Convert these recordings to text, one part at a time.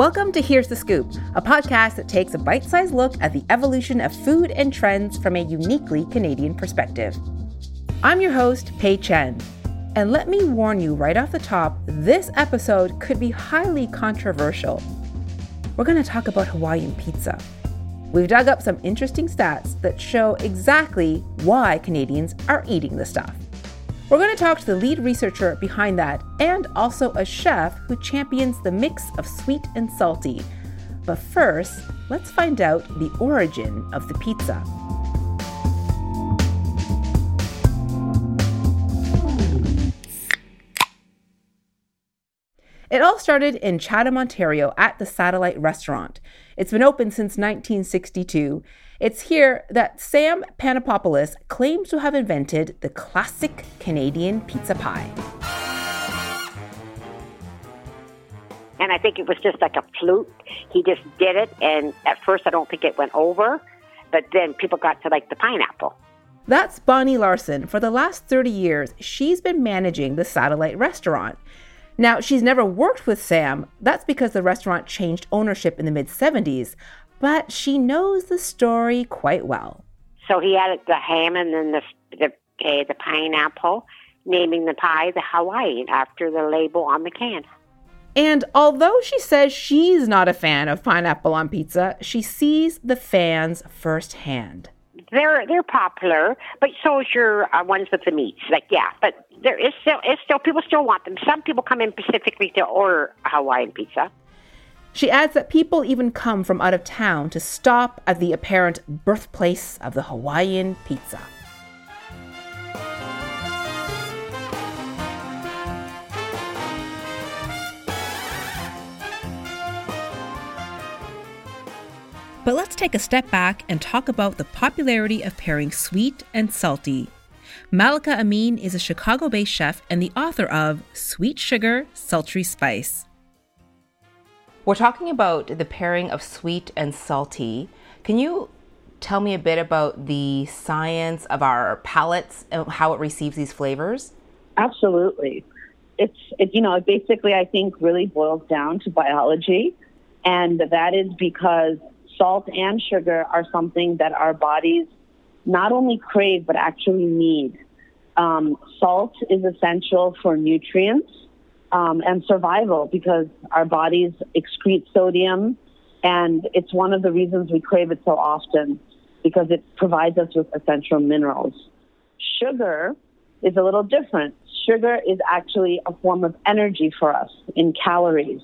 Welcome to Here's the Scoop, a podcast that takes a bite sized look at the evolution of food and trends from a uniquely Canadian perspective. I'm your host, Pei Chen. And let me warn you right off the top this episode could be highly controversial. We're going to talk about Hawaiian pizza. We've dug up some interesting stats that show exactly why Canadians are eating the stuff. We're going to talk to the lead researcher behind that and also a chef who champions the mix of sweet and salty. But first, let's find out the origin of the pizza. It all started in Chatham, Ontario at the Satellite Restaurant. It's been open since 1962 it's here that Sam Panopoulos claims to have invented the classic Canadian pizza pie. And I think it was just like a fluke. He just did it, and at first I don't think it went over, but then people got to like the pineapple. That's Bonnie Larson. For the last 30 years, she's been managing the satellite restaurant. Now, she's never worked with Sam. That's because the restaurant changed ownership in the mid 70s but she knows the story quite well. So he added the ham and then the the, uh, the pineapple, naming the pie the Hawaiian after the label on the can. And although she says she's not a fan of pineapple on pizza, she sees the fans firsthand. They're they're popular, but so is your uh, ones with the meats. Like yeah, but there is still is still people still want them. Some people come in specifically to order Hawaiian pizza. She adds that people even come from out of town to stop at the apparent birthplace of the Hawaiian pizza. But let's take a step back and talk about the popularity of pairing sweet and salty. Malika Ameen is a Chicago based chef and the author of Sweet Sugar, Sultry Spice. We're talking about the pairing of sweet and salty. Can you tell me a bit about the science of our palates and how it receives these flavors? Absolutely. It's, it, you know, basically, I think really boils down to biology. And that is because salt and sugar are something that our bodies not only crave, but actually need. Um, salt is essential for nutrients um, and survival because our bodies excrete sodium, and it's one of the reasons we crave it so often because it provides us with essential minerals. Sugar is a little different. Sugar is actually a form of energy for us in calories.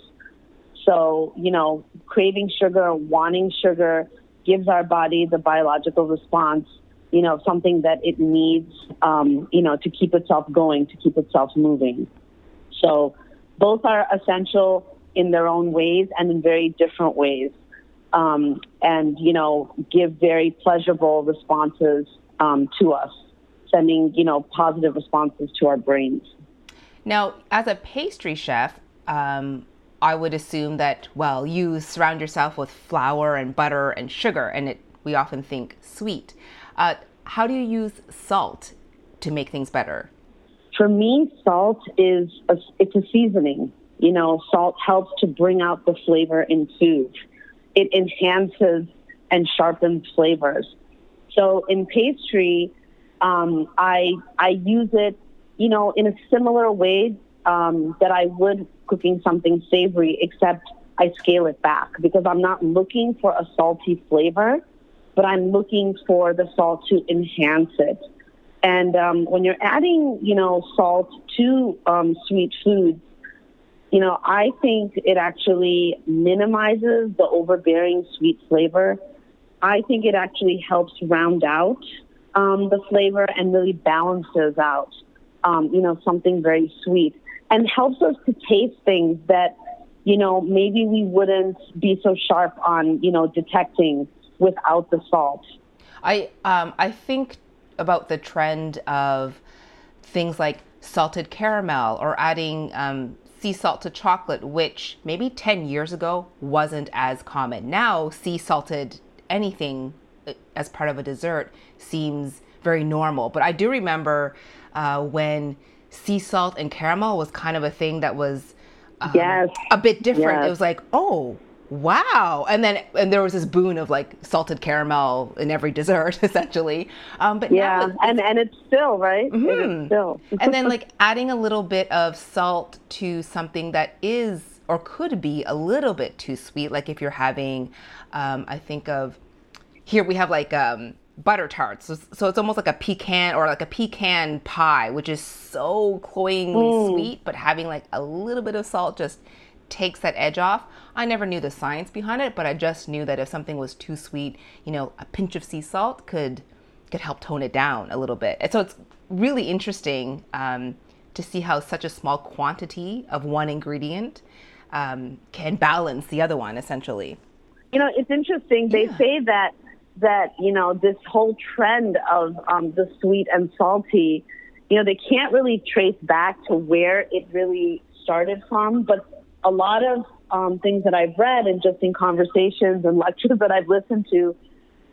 So, you know, craving sugar, wanting sugar gives our body the biological response, you know, something that it needs, um, you know, to keep itself going, to keep itself moving. So both are essential in their own ways and in very different ways. Um, and, you know, give very pleasurable responses um, to us, sending, you know, positive responses to our brains. Now, as a pastry chef, um, I would assume that, well, you surround yourself with flour and butter and sugar, and it, we often think sweet. Uh, how do you use salt to make things better? For me, salt is a, it's a seasoning. You know, salt helps to bring out the flavor in food. It enhances and sharpens flavors. So in pastry, um, I I use it, you know, in a similar way um, that I would cooking something savory, except I scale it back because I'm not looking for a salty flavor, but I'm looking for the salt to enhance it. And um, when you're adding, you know, salt to um, sweet foods, you know, I think it actually minimizes the overbearing sweet flavor. I think it actually helps round out um, the flavor and really balances out, um, you know, something very sweet and helps us to taste things that, you know, maybe we wouldn't be so sharp on, you know, detecting without the salt. I um, I think about the trend of things like salted caramel or adding um, sea salt to chocolate, which maybe 10 years ago wasn't as common. Now, sea salted anything uh, as part of a dessert seems very normal. But I do remember uh, when sea salt and caramel was kind of a thing that was um, yes. a bit different. Yes. It was like, oh, Wow. And then and there was this boon of like salted caramel in every dessert essentially. Um, but yeah, and and it's still right. Mm-hmm. Still. and then like adding a little bit of salt to something that is or could be a little bit too sweet. Like if you're having, um, I think of here we have like um, butter tarts. So, so, it's almost like a pecan or like a pecan pie, which is so cloyingly mm. sweet, but having like a little bit of salt just takes that edge off. I never knew the science behind it, but I just knew that if something was too sweet, you know, a pinch of sea salt could could help tone it down a little bit. And so it's really interesting um, to see how such a small quantity of one ingredient um, can balance the other one, essentially. You know, it's interesting. They yeah. say that that you know this whole trend of um, the sweet and salty, you know, they can't really trace back to where it really started from, but a lot of um, things that I've read and just in conversations and lectures that I've listened to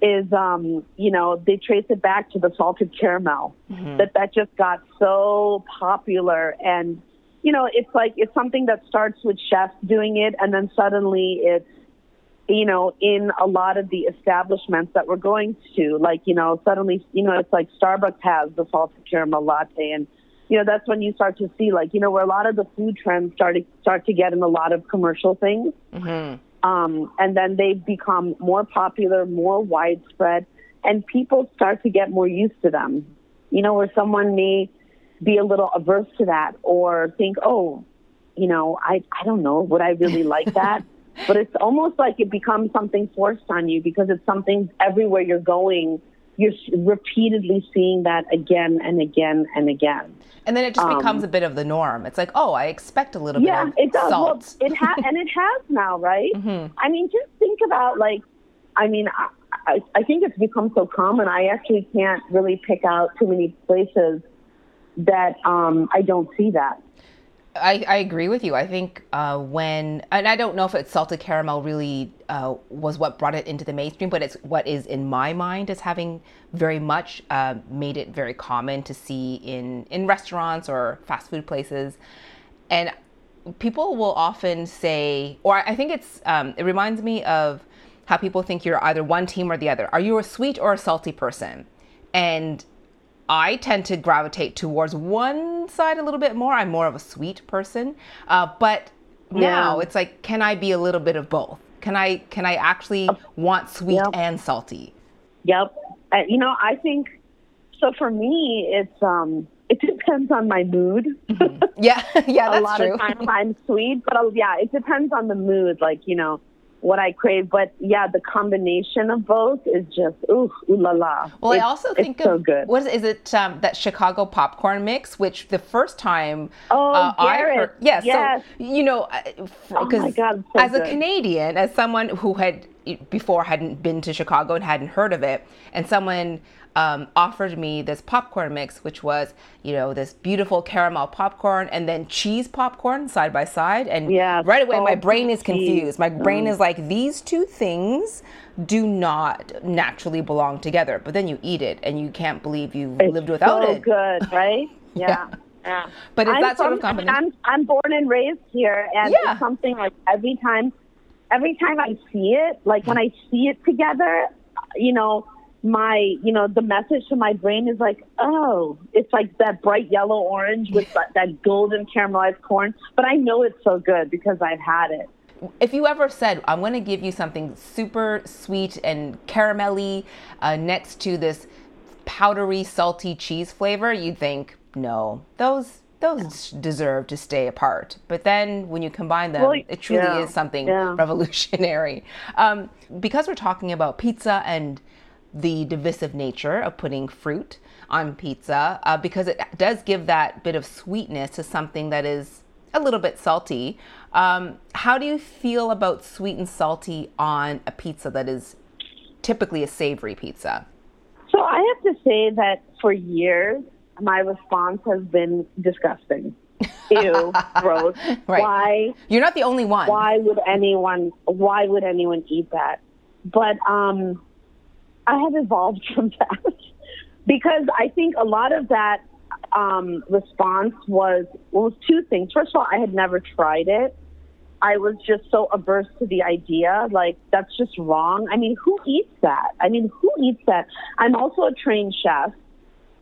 is, um, you know, they trace it back to the salted caramel. Mm-hmm. That that just got so popular, and you know, it's like it's something that starts with chefs doing it, and then suddenly it's, you know, in a lot of the establishments that we're going to, like you know, suddenly, you know, it's like Starbucks has the salted caramel latte, and you know, that's when you start to see like, you know, where a lot of the food trends start to start to get in a lot of commercial things. Mm-hmm. Um, and then they become more popular, more widespread, and people start to get more used to them. You know, where someone may be a little averse to that or think, oh, you know, I, I don't know, would I really like that? but it's almost like it becomes something forced on you because it's something everywhere you're going you're repeatedly seeing that again and again and again. And then it just um, becomes a bit of the norm. It's like, oh, I expect a little yeah, bit of it does. salt. Well, it ha- and it has now, right? Mm-hmm. I mean, just think about like, I mean, I, I think it's become so common. I actually can't really pick out too many places that um, I don't see that. I, I agree with you. I think uh, when, and I don't know if it's salted caramel really uh, was what brought it into the mainstream, but it's what is in my mind as having very much uh, made it very common to see in, in restaurants or fast food places. And people will often say, or I think it's, um, it reminds me of how people think you're either one team or the other. Are you a sweet or a salty person? And I tend to gravitate towards one side a little bit more. I'm more of a sweet person, uh, but now yeah. it's like, can I be a little bit of both? Can I can I actually want sweet yep. and salty? Yep. Uh, you know, I think so. For me, it's um, it depends on my mood. Mm-hmm. Yeah, yeah, that's a lot true. of times I'm sweet, but I'll, yeah, it depends on the mood. Like you know, what I crave. But yeah, the combination of both is just ooh, ooh la la. Well, it's, I also think of so good. what is, is it um, that Chicago popcorn mix, which the first time oh uh, I heard, yes, yes. So, you know, because uh, oh as good. a Canadian, as someone who had before hadn't been to Chicago and hadn't heard of it, and someone um, offered me this popcorn mix, which was, you know, this beautiful caramel popcorn and then cheese popcorn side by side. And yeah, right away, my brain is confused. My brain is like, these two things do not naturally belong together. But then you eat it and you can't believe you it's lived without so it. good, right? Yeah. yeah. yeah. But it's I'm that sort of combination. I'm, I'm born and raised here, and yeah. it's something like every time, every time I see it, like when I see it together, you know, my, you know, the message to my brain is like, oh, it's like that bright yellow orange with that, that golden caramelized corn. But I know it's so good because I've had it. If you ever said, I'm going to give you something super sweet and caramelly uh, next to this powdery, salty cheese flavor, you'd think, no, those those deserve to stay apart. But then when you combine them, well, it truly yeah, is something yeah. revolutionary. Um, because we're talking about pizza and the divisive nature of putting fruit on pizza uh, because it does give that bit of sweetness to something that is a little bit salty. Um, how do you feel about sweet and salty on a pizza that is typically a savory pizza? So I have to say that for years, my response has been disgusting. Ew, gross. Right. Why? You're not the only one. Why would anyone? Why would anyone eat that? But um, I have evolved from that because I think a lot of that um, response was well, was two things. First of all, I had never tried it, I was just so averse to the idea. Like, that's just wrong. I mean, who eats that? I mean, who eats that? I'm also a trained chef.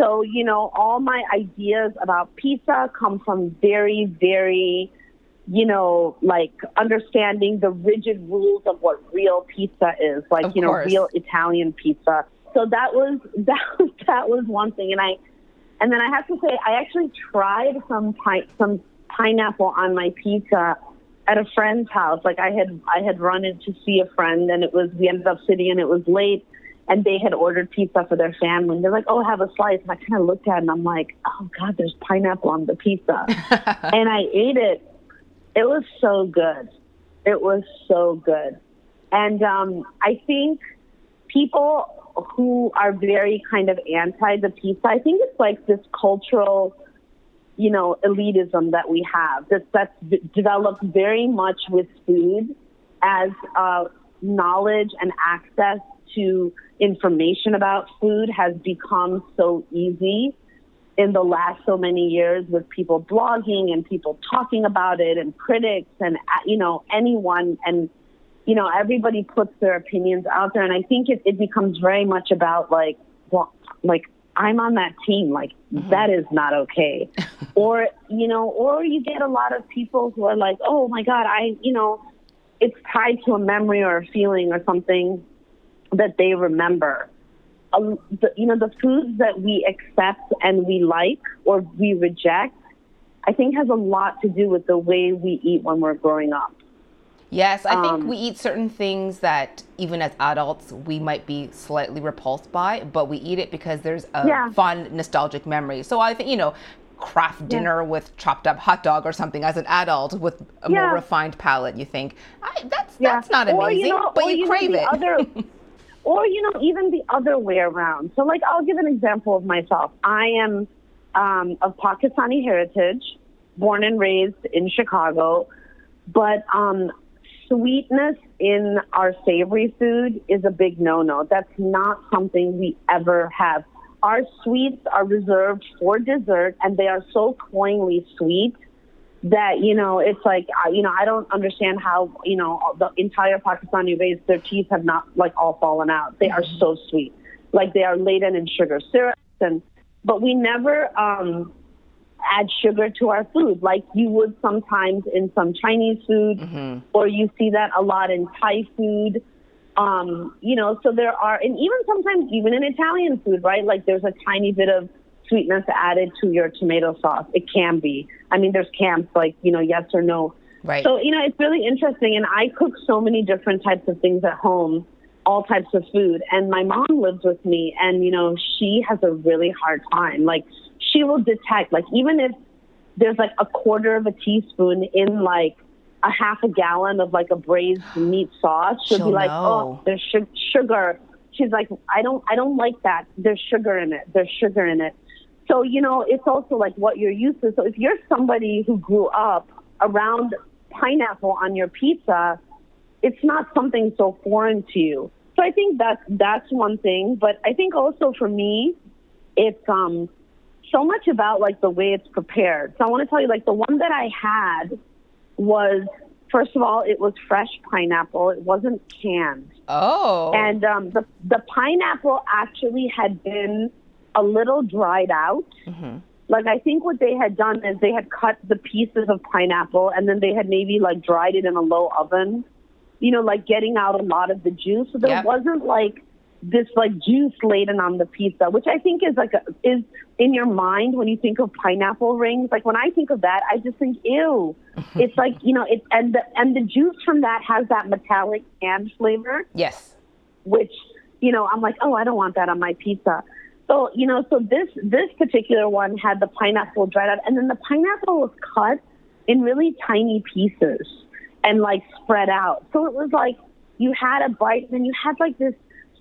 So, you know, all my ideas about pizza come from very, very, you know, like understanding the rigid rules of what real pizza is, like, Of you know, real Italian pizza. So that was, that was, that was one thing. And I, and then I have to say, I actually tried some pi- some pineapple on my pizza at a friend's house. Like I had I had run in to see a friend, and it was we ended up sitting, and it was late, and they had ordered pizza for their family. And they're like, "Oh, have a slice." And I kind of looked at it, and I'm like, "Oh God, there's pineapple on the pizza," and I ate it. It was so good. It was so good, and um, I think people who are very kind of anti the pizza, I think it's like this cultural, you know, elitism that we have that that's developed very much with food as uh, knowledge and access to information about food has become so easy in the last so many years with people blogging and people talking about it and critics and uh, you know anyone. And you know everybody puts their opinions out there. And i think it, it becomes very much about like well like i'm on that team. Like that is not okay. Or you know or you get a lot of people who are like oh my god i you know it's tied to a memory or a feeling or something that they remember um, the, you know, the foods that we accept and we like or we reject, I think has a lot to do with the way we eat when we're growing up. Yes, I think Um, we eat certain things that even as adults we might be slightly repulsed by, but we eat it because there's a Yeah. fun nostalgic memory. So I think, you know, Kraft Dinner with chopped up hot dog or something as an adult with a Yeah. more refined palate, you think, I, that's Yeah. that's not Or, amazing, you know, but or, you crave the it. Other, or, you know, even the other way around. So, like, I'll give an example of myself. I am um, of Pakistani heritage, born and raised in Chicago, but um, sweetness in our savory food is a big no-no. That's not something we ever have. Our sweets are reserved for dessert, and they are so cloyingly sweet that you know it's like you know I don't understand how you know the entire Pakistani race their teeth have not like all fallen out. They are so sweet, like they are laden in sugar syrup, and but we never um, add sugar to our food like you would sometimes in some Chinese food, or you see that a lot in Thai food. Um, you know, so there are, and even sometimes even in Italian food, right? Like there's a tiny bit of sweetness added to your tomato sauce. It can be. I mean, there's camps like, you know, yes or no. Right. So, you know, it's really interesting. And I cook so many different types of things at home, all types of food. And my mom lives with me, and, you know, she has a really hard time. Like, she will detect, like, even if there's like a quarter of a teaspoon in like a half a gallon of like a braised meat sauce, she'll, She'll be like, oh, know. oh, there's su- sugar. She's like, I don't, I don't like that. There's sugar in it. There's sugar in it. So, you know, it's also like what you're used to. So if you're somebody who grew up around pineapple on your pizza, it's not something so foreign to you. So I think that that's one thing. But I think also for me, it's um so much about like the way it's prepared. So I want to tell you like the one that I had was first of all, it was fresh pineapple. It wasn't canned. oh. And um, the the pineapple actually had been a little dried out. Mm-hmm. Like I think what they had done is they had cut the pieces of pineapple and then they had maybe like dried it in a low oven. You know, like getting out a lot of the juice. So there Yep. wasn't like this like juice laden on the pizza, which I think is like a, is in your mind when you think of pineapple rings. Like when I think of that, I just think ew. it's like you know it and the and the juice from that has that metallic and flavor yes. which you know I'm like, oh, I don't want that on my pizza. So you know, so this this particular one had the pineapple dried out, and then the pineapple was cut in really tiny pieces and like spread out. So it was like you had a bite, and then you had like this,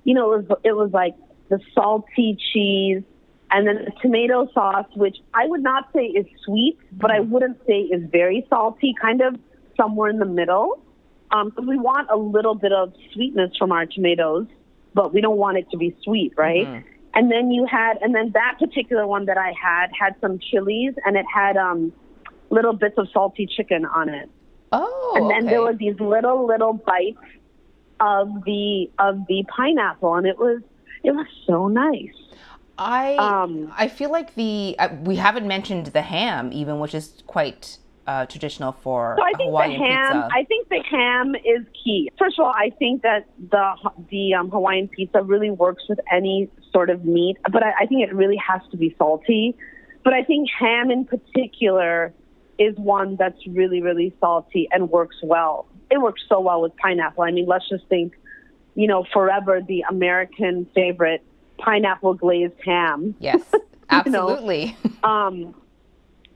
you know, it was it was like the salty cheese, and then the tomato sauce, which I would not say is sweet, but I wouldn't say is very salty, kind of somewhere in the middle. Um, so we want a little bit of sweetness from our tomatoes, but we don't want it to be sweet, right? And then you had, and then that particular one that I had had some chilies, and it had um, little bits of salty chicken on it. Oh, and then okay. there were these little little bites of the of the pineapple, and it was it was so nice. I Um, I feel like the uh, we haven't mentioned the ham even, which is quite uh, traditional for So I think Hawaiian the ham. pizza. I think the ham is key. First of all, I think that the the um, Hawaiian pizza really works with any sort of meat, but I, I think it really has to be salty. But I think ham in particular is one that's really really salty and works well. It works so well with pineapple. I mean, let's just think, you know, forever the American favorite pineapple glazed ham. yes, know. absolutely. Um,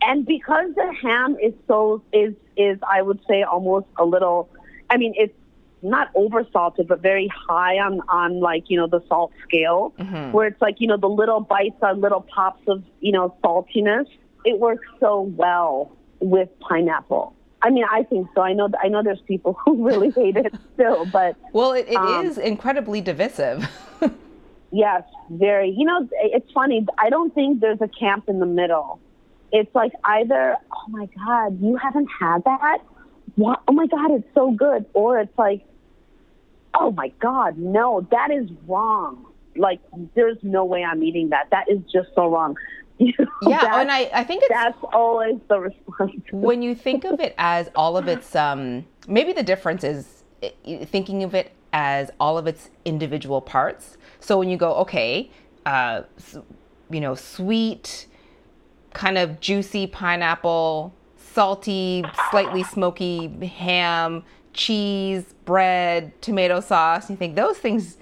and because the ham is so is is I would say almost a little. I mean, it's not over salted, but very high on on like you know the salt scale, where it's like you know the little bites are little pops of you know saltiness. It works so well with pineapple. I mean, I think so. I know I know there's people who really hate it still, but well, it, it Um, is incredibly divisive. Yes, very. You know, it's funny. I don't think there's a camp in the middle. It's like either, oh my God, you haven't had that? What? Oh my God, it's so good. Or it's like, oh my God, no, that is wrong. Like, there's no way I'm eating that. That is just so wrong. You know, yeah, and I, I think it's that's always the response. when you think of it as all of its um maybe the difference is thinking of it as all of its individual parts so when you go okay uh you know sweet kind of juicy pineapple salty slightly smoky ham cheese bread tomato sauce. You think those things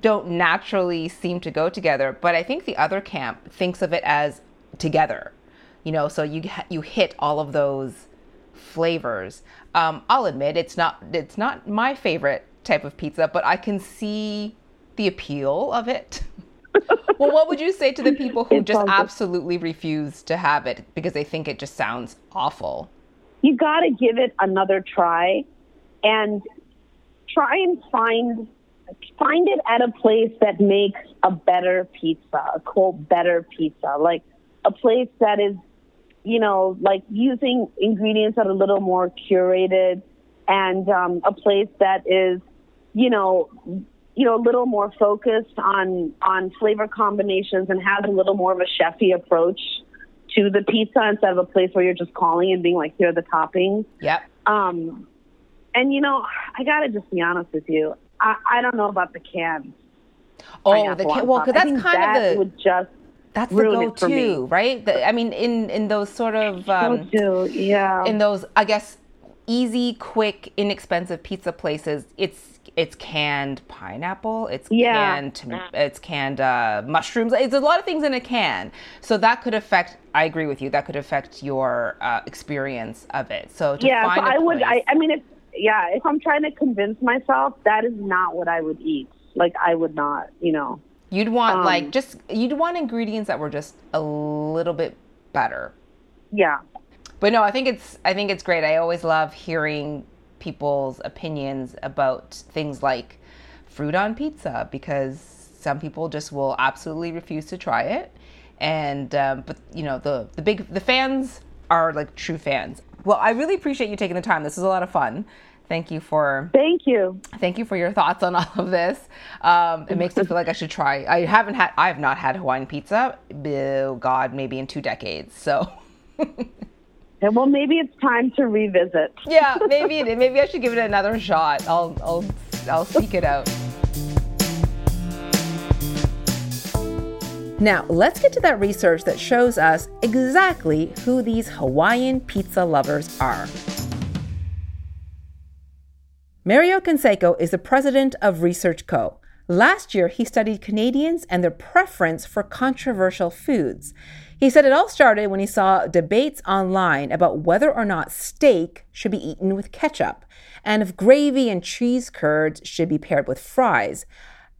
don't naturally seem to go together but i think the other camp thinks of it as together you know so you you hit all of those flavors. Um, i'll admit it's not it's not my favorite type of pizza but i can see the appeal of it well what would you say to the people who It just good. absolutely refuse to have it because they think it just sounds awful you got to give it another try and try and find find it at a place that makes a better pizza a quote better pizza like a place that is you know like using ingredients that are a little more curated and um, a place that is you know you know a little more focused on on flavor combinations and has a little more of a chefy approach to the pizza instead of a place where you're just calling and being like here are the toppings yep um, and you know, I gotta just be honest with you. I, I don't know about the cans. oh the pineapple ca- on well because that's kind that of the would just that's the ruin it for me. go-to right The- i mean in in those sort of um, go to yeah. in those i guess easy quick inexpensive pizza places it's it's canned pineapple it's Yeah. canned tom- it's canned uh, mushrooms it's a lot of things in a can so that could affect i agree with you that could affect your uh, experience of it so to yeah, find so a I would. I, I mean, if yeah, if I'm trying to convince myself, that is not what I would eat. Like I would not, you know. you'd want um, like just you'd want ingredients that were just a little bit better Yeah, But no, I think it's I think it's great. I always love hearing people's opinions about things like fruit on pizza because some people just will absolutely refuse to try it, and um, but you know the the big the fans are like true fans. Well, I really appreciate you taking the time. This is a lot of fun. Thank you for thank you. thank you for your thoughts on all of this. Um, it makes me feel like I should try. I haven't had I have not had Hawaiian pizza. Oh God, maybe in two decades. So. And well, maybe it's time to revisit. yeah, maybe it, maybe I should give it another shot. I'll I'll I'll seek it out. Now, let's get to that research that shows us exactly who these Hawaiian pizza lovers are. Mario Canseco is the president of Research Co. Last year, he studied Canadians and their preference for controversial foods. He said it all started when he saw debates online about whether or not steak should be eaten with ketchup, and if gravy and cheese curds should be paired with fries,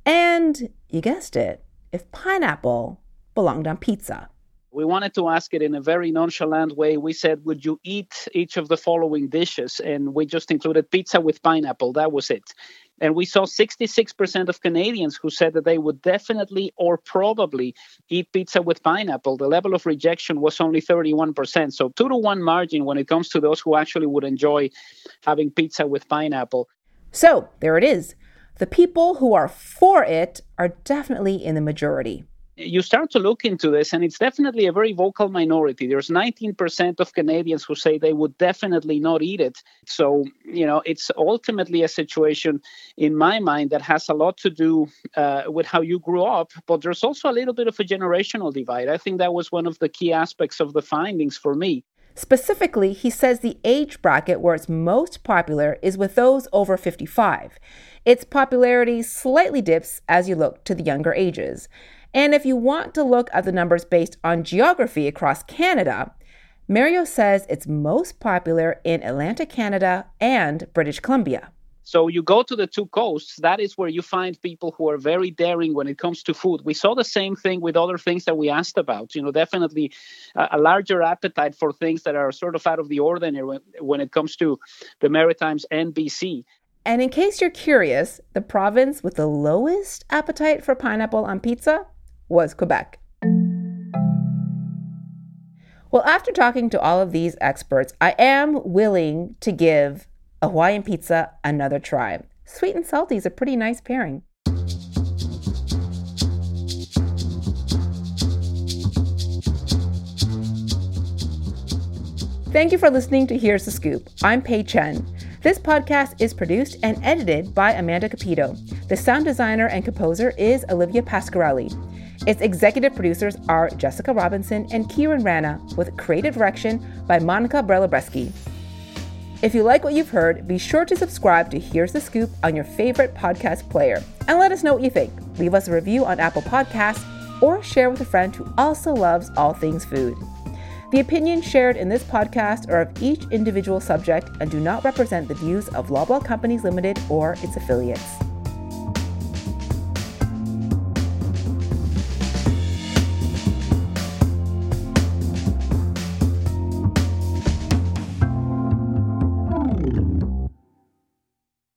and you guessed it, if pineapple belonged on pizza. We wanted to ask it in a very nonchalant way. We said, Would you eat each of the following dishes? And we just included pizza with pineapple. That was it. And we saw 66% of Canadians who said that they would definitely or probably eat pizza with pineapple. The level of rejection was only 31%. So, two to one margin when it comes to those who actually would enjoy having pizza with pineapple. So, there it is. The people who are for it are definitely in the majority you start to look into this, and it's definitely a very vocal minority. There's 19% of Canadians who say they would definitely not eat it. So, you know, it's ultimately a situation, in my mind, that has a lot to do uh, with how you grew up, but there's also a little bit of a generational divide. I think that was one of the key aspects of the findings for me. Specifically, he says the age bracket where it's most popular is with those over 55. Its popularity slightly dips as you look to the younger ages. And if you want to look at the numbers based on geography across Canada, Mario says it's most popular in Atlantic Canada and British Columbia. So you go to the two coasts, that is where you find people who are very daring when it comes to food. We saw the same thing with other things that we asked about. You know, definitely a, a larger appetite for things that are sort of out of the ordinary when, when it comes to the Maritimes and BC. And in case you're curious, the province with the lowest appetite for pineapple on pizza was Quebec. Well, after talking to all of these experts, I am willing to give a Hawaiian pizza another try. Sweet and salty is a pretty nice pairing. Thank you for listening to Here's the Scoop. I'm Pei Chen. This podcast is produced and edited by Amanda Capito. The sound designer and composer is Olivia Pasquarelli. Its executive producers are Jessica Robinson and Kieran Rana, with creative direction by Monica Brelabreski. If you like what you've heard, be sure to subscribe to Here's the Scoop on your favorite podcast player and let us know what you think. Leave us a review on Apple Podcasts or share with a friend who also loves all things food. The opinions shared in this podcast are of each individual subject and do not represent the views of Loblaw Companies Limited or its affiliates.